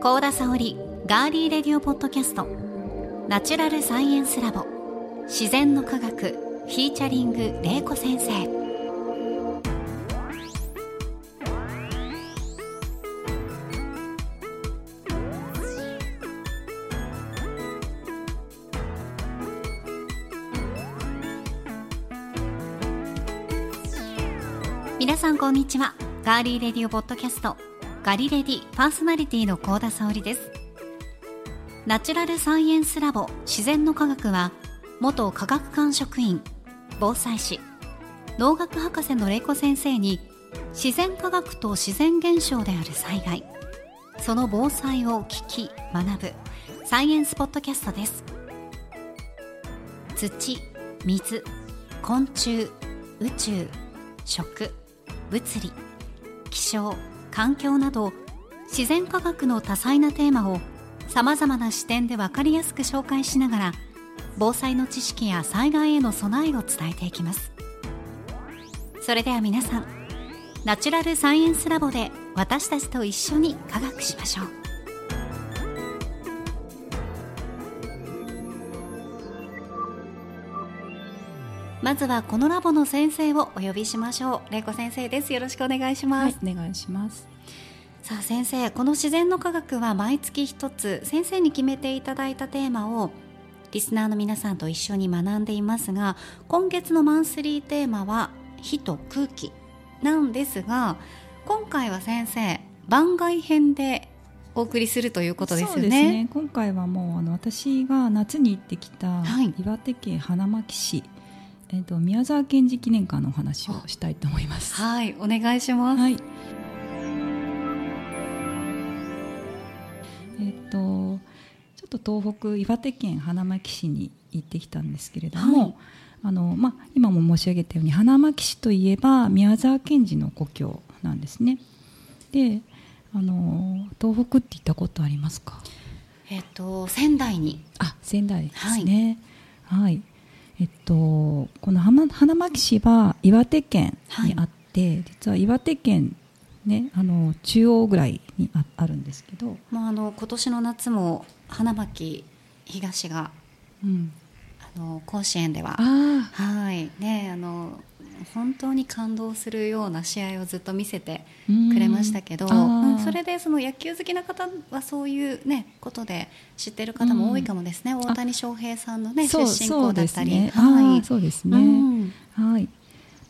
高田沙織ガーリーレディオポッドキャスト。ナチュラルサイエンスラボ。自然の科学フィーチャリング玲子先生。皆さんこんにちは。ガーリーレディオポッドキャストガリレディパーソナリティの高田沙織です。ナチュラルサイエンスラボ自然の科学は元科学館職員防災士。農学博士の玲子先生に自然科学と自然現象である災害。その防災を聞き学ぶサイエンスポッドキャストです。土水昆虫宇宙食物理気象環境など自然科学の多彩なテーマをさまざまな視点で分かりやすく紹介しながら防災の知識や災害への備えを伝えていきます。それでは皆さんナチュラルサイエンスラボで私たちと一緒に科学しましょう。まずはこのラボの先生をお呼びしましょう。玲子先生です。よろしくお願いします、はい、お願いします。さあ先生この自然の科学は毎月一つ先生に決めていただいたテーマをリスナーの皆さんと一緒に学んでいますが今月のマンスリーテーマは火と空気なんですが今回は先生番外編でお送りするということですよね。ね。今回はもうあの私が夏に行ってきた岩手県花巻市、えーと、宮沢賢治記念館のお話をしたいと思います。はいお願いします。はい。えっ、ー、とちょっと東北岩手県花巻市に行ってきたんですけれども、はい、あのまあ、今も申し上げたように花巻市といえば宮沢賢治の故郷なんですね。であの東北って行ったことありますか？えっと仙台に。あ仙台ですね。はい、はい、えっとこの花巻市は岩手県にあって、はい、実は岩手県ね、あの中央ぐらいにああるんですけど、まあ、あの今年の夏も花巻東が、うん、あの甲子園では。はい。ねあの本当に感動するような試合をずっと見せてくれましたけど、うん、それでその野球好きな方はそういう、ね、ことで知ってる方も多いかもですね、うん、大谷翔平さんの、ね、出身校だったり。そうですね、うん、はい。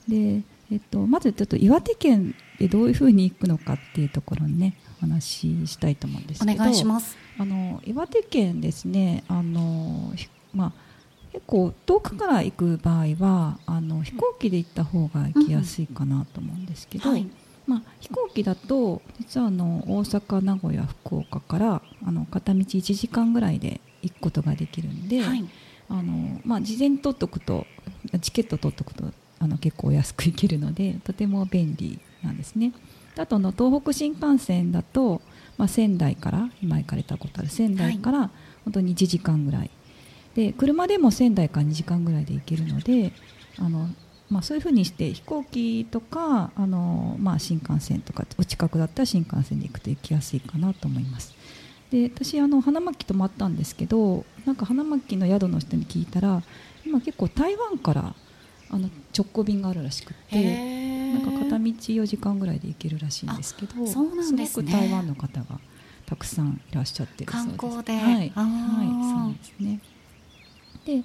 でえっと、まずちょっと岩手県でどういうふうに行くのかっていうところにねお話ししたいと思うんですけどお願いします。あの岩手県ですねあの、まあ、結構遠くから行く場合はあの飛行機で行った方が行きやすいかなと思うんですけど、うんはい、まあ、飛行機だと実はあの大阪名古屋福岡からあの片道1時間ぐらいで行くことができるんで、はい、あのまあ、事前に取っておくとチケット取っておくとあの結構安く行けるのでとても便利なんですね。あとの東北新幹線だと、まあ、仙台から今行かれたことある仙台から本当に1時間ぐらい、で車でも仙台から2時間ぐらいで行けるのであの、まあ、そういうふうにして飛行機とかあの、まあ、新幹線とかお近くだったら新幹線で行くと行きやすいかなと思います。で私あの花巻泊まったんですけどなんか花巻の宿の人に聞いたら今結構台湾からあの直行便があるらしくてなんか片道4時間ぐらいで行けるらしいんですけどそうなんです、ね、ごく台湾の方がたくさんいらっしゃってるそうです。観光で。はい、はい、そうですねで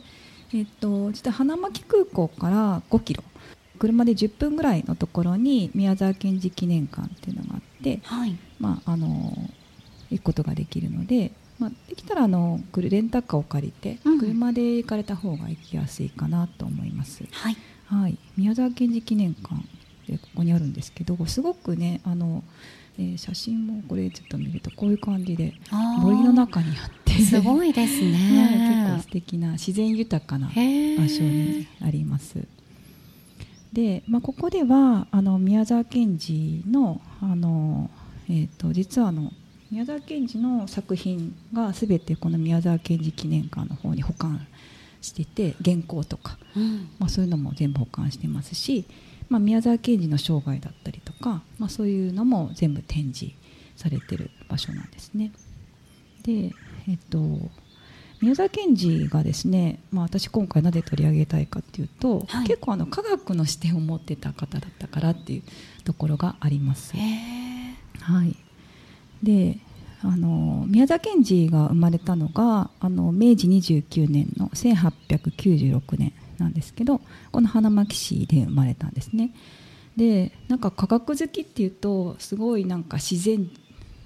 えっと実は花巻空港から5キロ。車で10分ぐらいのところに宮沢賢治記念館っていうのがあって、はい、まああの行くことができるのでまあ、できたらあのレンタカーを借りて、車で行かれた方が行きやすいかなと思います。はい、はい、宮沢賢治記念館でここにあるんですけどすごくねあの、えー、写真もこれちょっと見るとこういう感じで森の中にあってすごいですね、結構素敵な自然豊かな場所にあります。で、まあ、ここではあの宮沢賢治のあの、えーと実はあの宮沢賢治の作品が全てこの宮沢賢治記念館の方に保管してて原稿とか、うん、まあ、そういうのも全部保管してますし、まあ、宮沢賢治の生涯だったりとか、まあ、そういうのも全部展示されてる場所なんですね。でえっと宮沢賢治がですね、まあ、私今回なぜ取り上げたいかっていうと、はい、結構あの科学の視点を持ってた方だったからっていうところがあります。はい、であの宮沢賢治が生まれたのがあの明治29年の1896年なんですけどこの花巻市で生まれたんですね。でなんか科学好きっていうとすごいなんか自然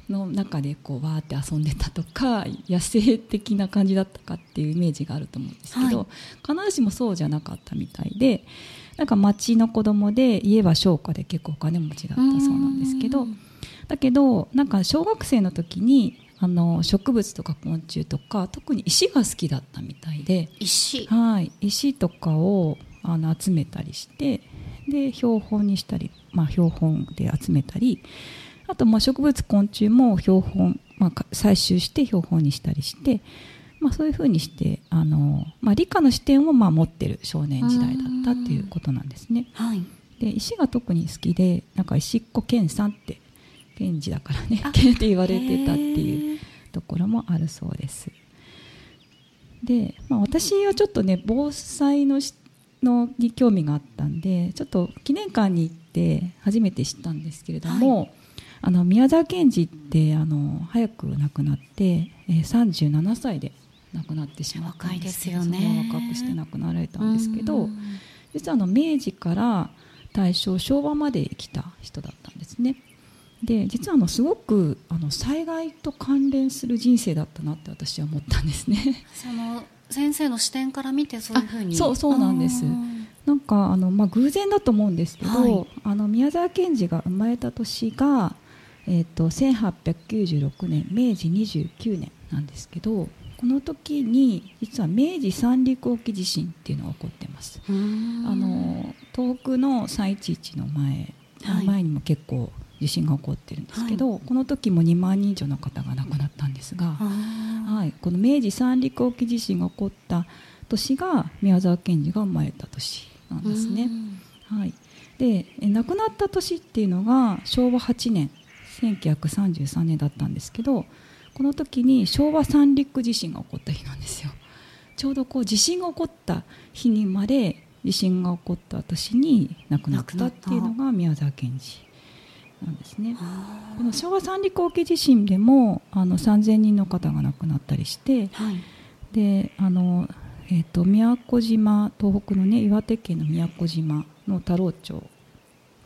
の中でこうわーって遊んでたとか野生的な感じだったかっていうイメージがあると思うんですけど、はい、必ずしもそうじゃなかったみたいでなんか町の子供で家は商家で結構お金持ちだったそうなんですけどだけどなんか小学生の時にあの植物とか昆虫とか特に石が好きだったみたいで石？はい。石とかをあの集めたりしてで標本にしたり、まあ、標本で集めたりあとまあ植物昆虫も標本、まあ、採集して標本にしたりして、まあ、そういうふうにしてあの、まあ、理科の視点をまあ持ってる少年時代だったっていうことなんですね。はい、で石が特に好きでなんか石っ子健さんって賢治だからね健って言われてたっていうところもあるそうです。で、まあ、私はちょっとね防災ののに興味があったんでちょっと記念館に行って初めて知ったんですけれども、はい、あの宮沢賢治ってあの早く亡くなって、えー、37歳で亡くなってしまったんですよね。若くして亡くなられたんですけど実はあの明治から大正昭和まで生きた人だったんですね。で実はあのすごくあの災害と関連する人生だったなって私は思ったんですね。その先生の視点から見てそういうふうに。そうそうなんです。なんかあの、まあ、偶然だと思うんですけど、はい、あの宮沢賢治が生まれた年が、えーと、1896年明治29年なんですけどこの時に実は明治三陸沖地震っていうのが起こってます。あの東北の311の前、はい、前にも結構地震が起こってるんですけど、はい、この時も2万人以上の方が亡くなったんですが、はい、この明治三陸沖地震が起こった年が宮沢賢治が生まれた年なんですね。はい、で亡くなった年っていうのが昭和8年1933年だったんですけどこの時に昭和三陸地震が起こった日なんですよ。ちょうどこう地震が起こった日にまで地震が起こった年に亡くなったっていうのが宮沢賢治なんですね。この昭和三陸沖地震でもあの3000人の方が亡くなったりして、はい、であの、えーと、宮古島東北の、ね、岩手県の宮古島の太郎町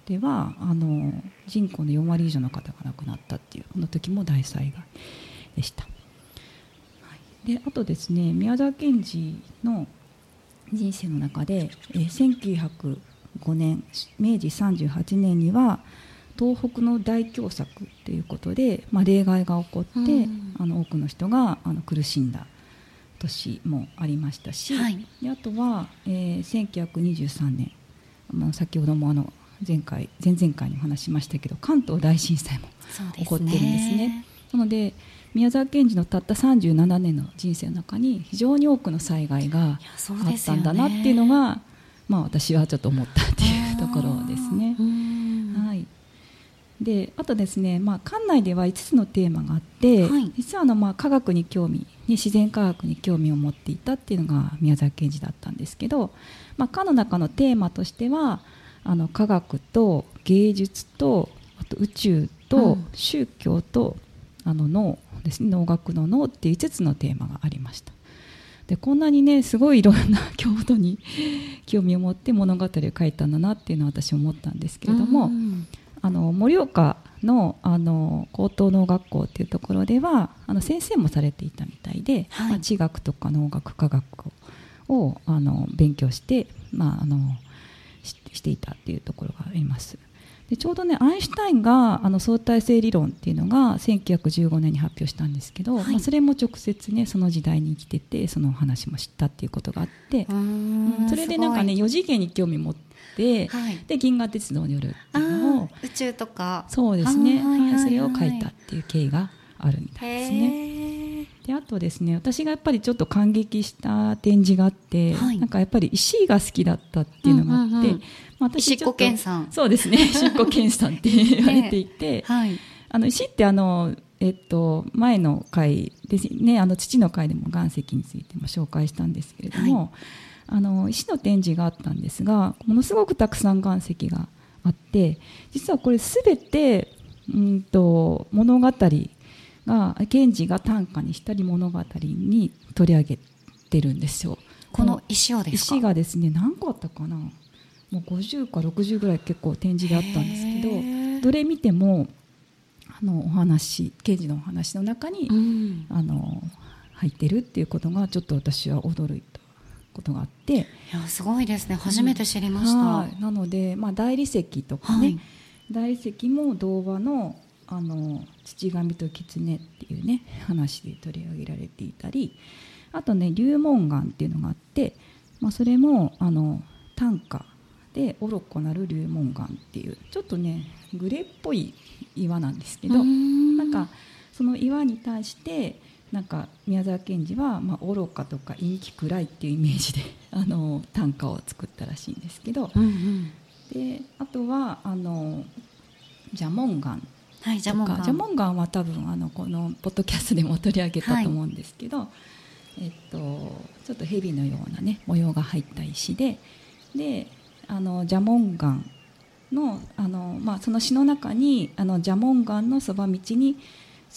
ではあの人口の4割以上の方が亡くなったっていうこの時も大災害でした。はい、であとですね宮沢賢治の人生の中で、えー、1905年明治38年には東北の大凶作ということで、まあ、例外が起こって、うん、あの多くの人があの苦しんだ年もありましたし、はい、であとは、えー、1923年、まあ、先ほどもあの前回前々回にお話しましたけど関東大震災も起こってるんですね。なので宮沢賢治のたった37年の人生の中に非常に多くの災害があったんだなっていうのが、ね、まあ、私はちょっと思ったっていうところですね。はい。であとですね、まあ、館内では5つのテーマがあって、はい、実はあの、まあ、科学に興味、ね、自然科学に興味を持っていたっていうのが宮沢賢治だったんですけど、まあ、科の中のテーマとしてはあの科学と芸術とあと宇宙と宗教と、うん、あの脳ですね。能楽の脳っていう5つのテーマがありました。でこんなにねすごいいろんな郷土に 興味を持って物語を書いたんだなっていうのは私思ったんですけれども、うん。あの盛岡のあの高等農学校っていうところではあの先生もされていたみたいで、はい、まあ、地学とか農学科学をあの勉強して、まあ、あのししていたっていうところがあります。でちょうどねアインシュタインがあの相対性理論っていうのが1915年に発表したんですけど、はい、まあ、それも直接ねその時代に生きててその話も知ったっていうことがあって。それでなんかね4次元に興味持って、はい、で銀河鉄道によるっていうのを宇宙とか。そうですね、はい、それを書いたっていう経緯があるみたいですね。であとですね私がやっぱりちょっと感激した展示があって、はい、なんかやっぱり石が好きだったっていうのがあって、うんうんうん。まあ、私石子健さん。そうですね 石子健さんって言われていて、はい、あの石ってあのえっと、前の回で、ね、あの父の回でも岩石についても紹介したんですけれども、はい、あの石の展示があったんですがものすごくたくさん岩石があって実はこれ全てうんと物語が賢治が短歌にしたり物語に取り上げてるんですよ。この石をですか？石がですね何個あったかな？もう50か60ぐらい結構展示であったんですけどどれ見てもあのお話刑事のお話の中に、うん、あの入ってるっていうことがちょっと私は驚いたことがあって。いやすごいですね。初めて知りました、うん、なので、まあ、大理石とかね、はい、大理石も童話のあの土神と狐っていうね話で取り上げられていたりあとね龍門岩っていうのがあって、まあ、それもあの短歌で「おろこなる龍門岩」っていうちょっとねグレーっぽい岩なんですけどなんかその岩に対してなんか宮沢賢治は、まあ、愚かとか陰気暗いっていうイメージで あの短歌を作ったらしいんですけど、うんうん、であとはあのジャモンガンはい、ジャモンガン。ジャモンガンは多分あのこのポッドキャストでも取り上げたと思うんですけど、はい、えっと、ちょっと蛇のようなね模様が入った石でであのジャモンガンのあの、まあ、その詩の中にあのジャモンガンのそば道に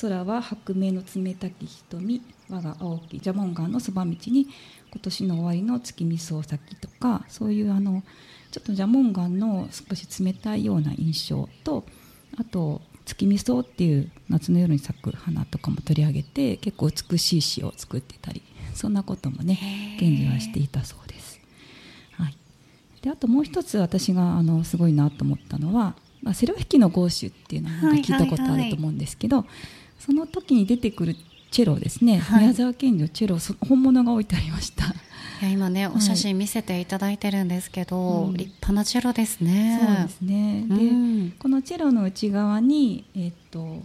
空は白明の冷たき瞳我が青きジャモンガンのそば道に今年の終わりの月見草先とかそういうあのちょっとジャモンガンの少し冷たいような印象とあと月見草っていう夏の夜に咲く花とかも取り上げて結構美しい詩を作ってたりそんなこともね現時はしていたそうです。はい、であともう一つ私があのすごいなと思ったのは、まあ、セロ弾きの豪手っていうのは聞いたことあると思うんですけど、はいはいはい。その時に出てくるチェロですね、はい、宮沢賢治のチェロ本物が置いてありました。いや今ねお写真見せていただいてるんですけど、はい、立派なチェロですね。そうですね、うん、でこのチェロの内側にえっと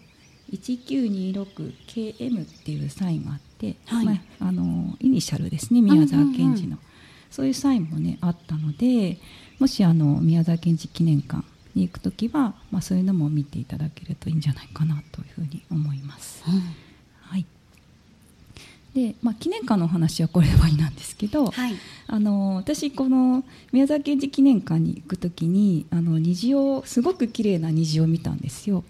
1926KM っていうサインがあって、はい、まあ、あのイニシャルですね宮沢賢治の、うん。うんうん、そういうサインもねあったのでもしあの宮沢賢治記念館に行く時は、まあ、そういうのも見ていただけるといいんじゃないかなというふうに思います。うん、はいでまあ、記念館のお話はこれで終わりなんですけど、はい、あの私この宮崎県寺記念館に行く時にあの虹をすごく綺麗な虹を見たんですよ。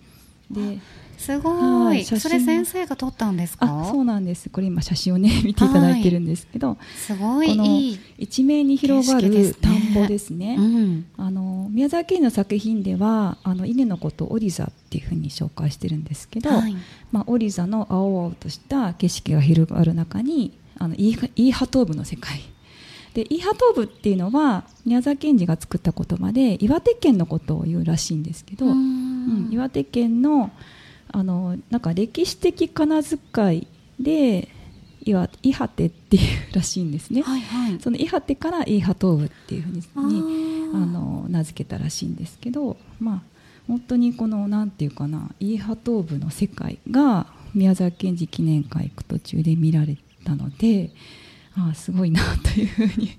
ですごい、それ先生が撮ったんですか？そうなんです。これ今写真をね見ていただいてるんですけど、はい、すごいいい。一面に広がる田んぼですね、ねうん、あの宮沢賢の作品ではあの稲のことをオリザっていうふうに紹介してるんですけど、はい、まあ、オリザの青々とした景色が広がる中にあのイーハトーブの世界。でイーハトーブっていうのは宮沢賢治が作った言葉で岩手県のことを言うらしいんですけど、うん、岩手県のあのなんか歴史的仮名遣いでいわイハテっていうらしいんですね、はいはい、そのイハテからイーハトーブっていうふうにあの名付けたらしいんですけどまあ本当にこのなんていうかなイーハトーブの世界が宮沢賢治記念会行く途中で見られたのでああすごいなというふうに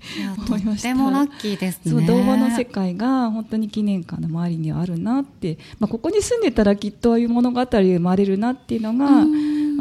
思いました。とてもラッキーですね。そう童話の世界が本当に記念館の周りにはあるなって、まあここに住んでたらきっとああいう物語生まれるなっていうのが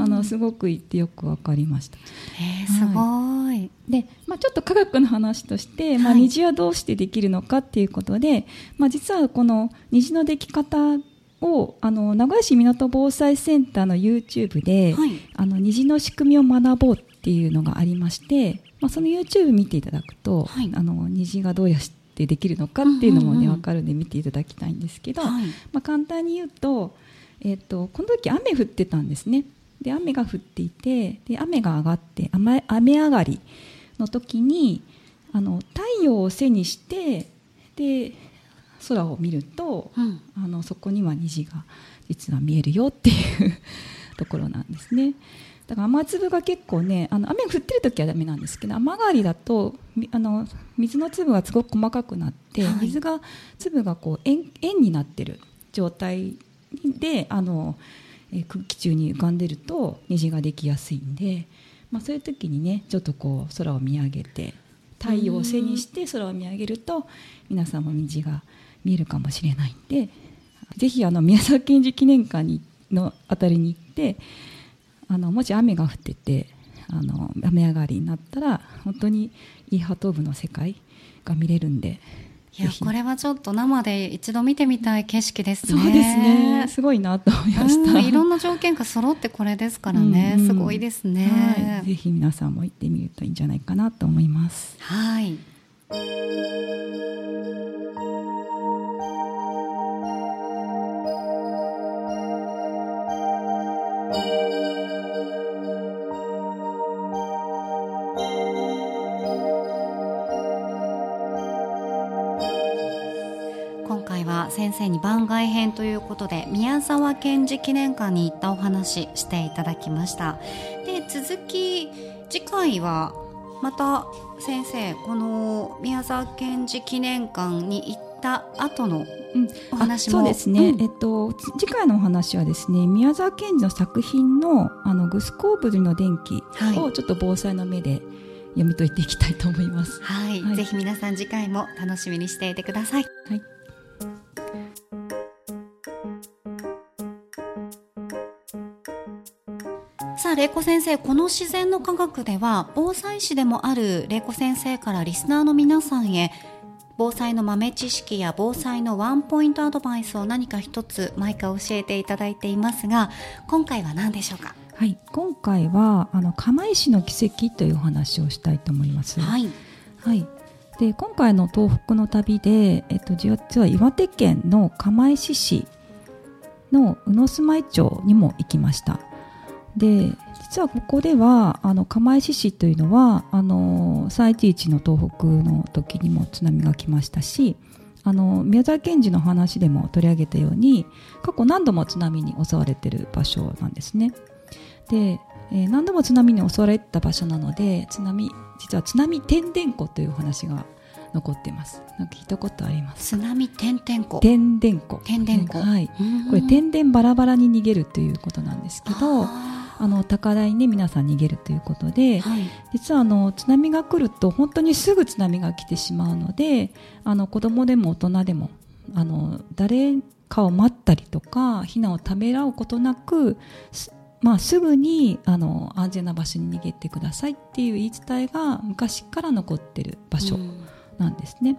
あのすごく言ってよくわかりました。えー、すごい。で、まあちょっと科学の話として、まあ虹はどうしてできるのかっていうことで、はい、まあ実はこの虹のでき方をあの名古屋市港防災センターの YouTube で、はい、あの虹の仕組みを学ぼうっていうのがありまして、まあ、その YouTube 見ていただくと、はい、あの虹がどうやってできるのかっていうのもね、分かるんで見ていただきたいんですけど、はい、まあ、簡単に言うと,、えーと、この時雨降ってたんですね。で雨が降っていてで雨が上がって雨雨上がりの時にあの太陽を背にしてで空を見ると、うん、あのそこには虹が実は見えるよっていう ところなんですね。だから雨粒が結構ねあの雨が降ってる時はダメなんですけど雨上がりだとあの水の粒がすごく細かくなって、はい、水が粒がこう円円になってる状態であの、え空気中に浮かんでると虹ができやすいんで、まあ、そういう時にねちょっとこう空を見上げて太陽を背にして空を見上げると皆さんも虹が見えるかもしれないんでぜひあの宮崎賢治記念館にのあたりに行ってであのもし雨が降っててあの雨上がりになったら本当にイーハトーブの世界が見れるんでいやこれはちょっと生で一度見てみたい景色ですね。そうですね。すごいなと思いました。いろんな条件が揃ってこれですからね。うんうん、すごいですね、はい。ぜひ皆さんも行ってみるといいんじゃないかなと思います。はい。先生に番外編ということで宮沢賢治記念館に行ったお話していただきました。で続き次回はまた先生この宮沢賢治記念館に行った後のお話も、うん、そうですね、うん、えっと次回のお話はですね宮沢賢治の作品のあのグスコーブルの電気をちょっと防災の目で読み解いていきたいと思います。はい、はい、ぜひ皆さん次回も楽しみにしていてください。はい。さあ玲子先生この自然の科学では防災士でもある玲子先生からリスナーの皆さんへ防災の豆知識や防災のワンポイントアドバイスを何か一つ毎回教えていただいていますが今回は何でしょうか？はい今回はあの釜石の奇跡というお話をしたいと思います。はい、はい、で今回の東北の旅で、えっと、実は岩手県の釜石市の宇野住井町にも行きましたで実はここではあの釜石市というのはあの311の東北の時にも津波が来ましたしあの宮沢賢治の話でも取り上げたように過去何度も津波に襲われている場所なんですね。で、えー、何度も津波に襲われた場所なので津波実は津波天然湖という話が残ってます。なんか聞いたことあります。津波天然湖。天然湖。天然湖。はい。これ天然バラバラに逃げるということなんですけど。あの高台に皆さん逃げるということで、はい、実はあの津波が来ると本当にすぐ津波が来てしまうのであの子供でも大人でもあの誰かを待ったりとか避難をためらうことなくまあ、すぐにあの安全な場所に逃げてくださいっていう言い伝えが昔から残ってる場所なんですね。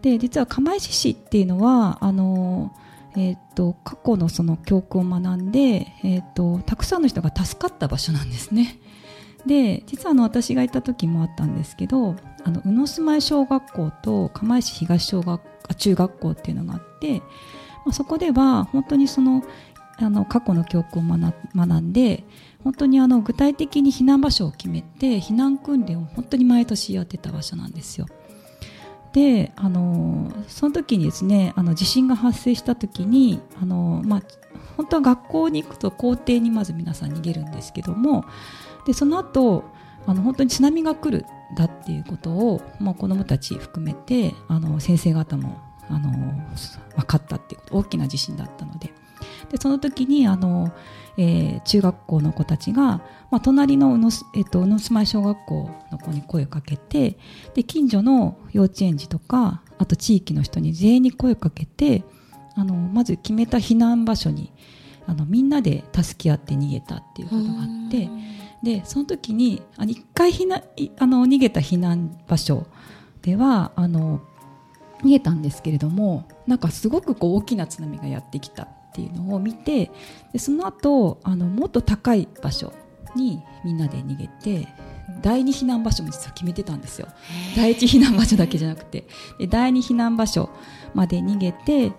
で実は釜石市っていうのはあのえーと、過去のその教訓を学んで、えーと、たくさんの人が助かった場所なんですね。で実はあの私が行った時もあったんですけどあの宇野住井小学校と釜石東小学中学校っていうのがあって、まあ、そこでは本当にそのあの過去の教訓を学んで本当にあの具体的に避難場所を決めて避難訓練を本当に毎年やってた場所なんですよ。であのその時にですねあの地震が発生した時にあの、まあ、本当は学校に行くと校庭にまず皆さん逃げるんですけどもでその後あの本当に津波が来るだっていうことを、まあ、子どもたち含めてあの先生方もあの分かったっていう大きな地震だったので。でその時にあのえー、中学校の子たちが、まあ、隣の宇野,、えーと、宇野住まい小学校の子に声をかけてで近所の幼稚園児とかあと地域の人に全員に声をかけてあのまず決めた避難場所にあのみんなで助け合って逃げたっていうことがあってでその時に一回避難あの逃げた避難場所ではあの逃げたんですけれどもなんかすごくこう大きな津波がやってきた。っていうのを見てでその後あのもっと高い場所にみんなで逃げて第二避難場所も実は決めてたんですよ。第一避難場所だけじゃなくて。で第二避難場所まで逃げて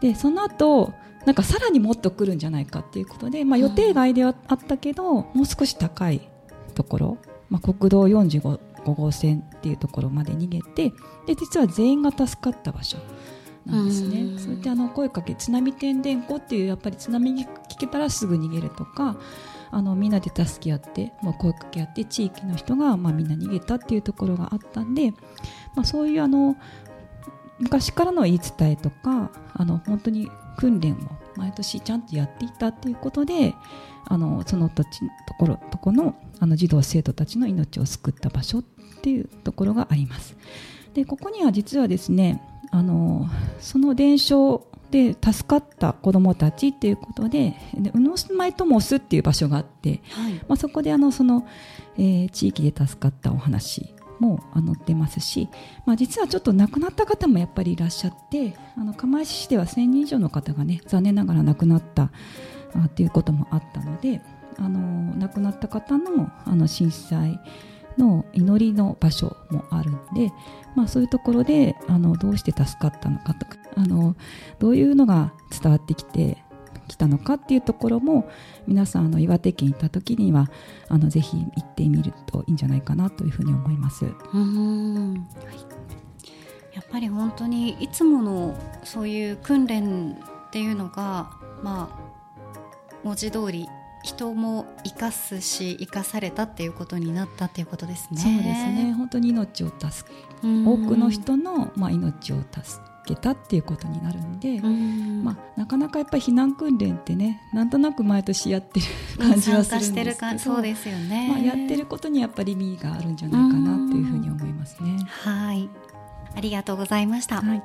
でその後なんかさらにもっと来るんじゃないかっていうことで、まあ、予定外ではあったけど、もう少し高いところ、まあ、国道45号線っていうところまで逃げてで実は全員が助かった場所なんですね。そうやってあの声かけ津波天然湖っていうやっぱり津波に聞けたらすぐ逃げるとかあのみんなで助け合って、まあ、声かけ合って地域の人が、まあ、みんな逃げたっていうところがあったんで、まあ、そういうあの昔からの言い伝えとかあの本当に訓練を毎年ちゃんとやっていたっていうことであのそのところとこのあの児童生徒たちの命を救った場所っていうところがあります。でここには実はですねあのその伝承で助かった子どもたちっていうことでで宇野住まいトモスっていう場所があって、はい、まあ、そこであのその、えー、地域で助かったお話も載ってますし、まあ、実はちょっと亡くなった方もやっぱりいらっしゃってあの釜石市では1000人以上の方がね残念ながら亡くなったあっていうこともあったのであの亡くなった方のあの震災の祈りの場所もあるんで、まあ、そういうところであのどうして助かったのかとかあのどういうのが伝わってきてきたのかっていうところも皆さんあの岩手県行った時にはあのぜひ行ってみるといいんじゃないかなというふうに思います。うんはいやっぱり本当にいつものそういう訓練っていうのが、まあ、文字通り人も生かすし生かされたっていうことになったっていうことですね。そうですね本当に命を助け多くの人の、まあ、命を助けたっていうことになるんで、んまあ、なかなかやっぱり避難訓練ってねなんとなく毎年やってる感じはするんですけどそうですよね、まあ、やってることにやっぱり意味があるんじゃないかなっていうふうに思いますね。はいありがとうございました。はい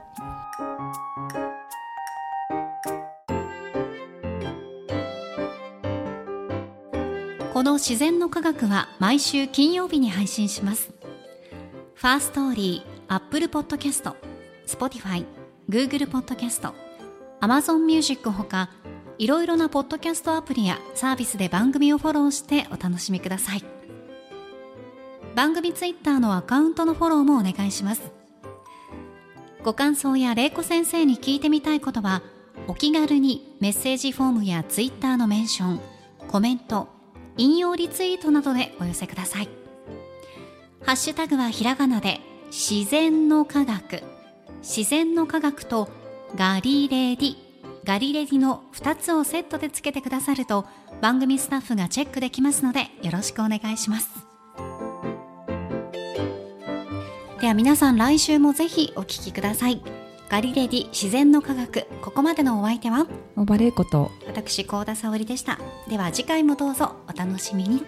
このしぜんのかがくは毎週金曜日に配信します。 Firstory、Apple ポッドキャスト、Spotify、Google ポッドキャスト、Amazon Music ほか、いろいろなポッドキャストアプリやサービスで番組をフォローしてお楽しみください。番組ツイッターのアカウントのフォローもお願いします。ご感想や玲子先生に聞いてみたいことは、お気軽にメッセージフォームやツイッターのメンション、コメント、引用リツイートなどでお寄せください。ハッシュタグはひらがなで自然の科学。自然の科学とガリレディ。ガリレディの2つをセットでつけてくださると番組スタッフがチェックできますのでよろしくお願いします。では皆さん来週もぜひお聴きください。ガリレディ自然の科学ここまでのお相手はバレーこと。私高田沙織でした。では次回もどうぞお楽しみに。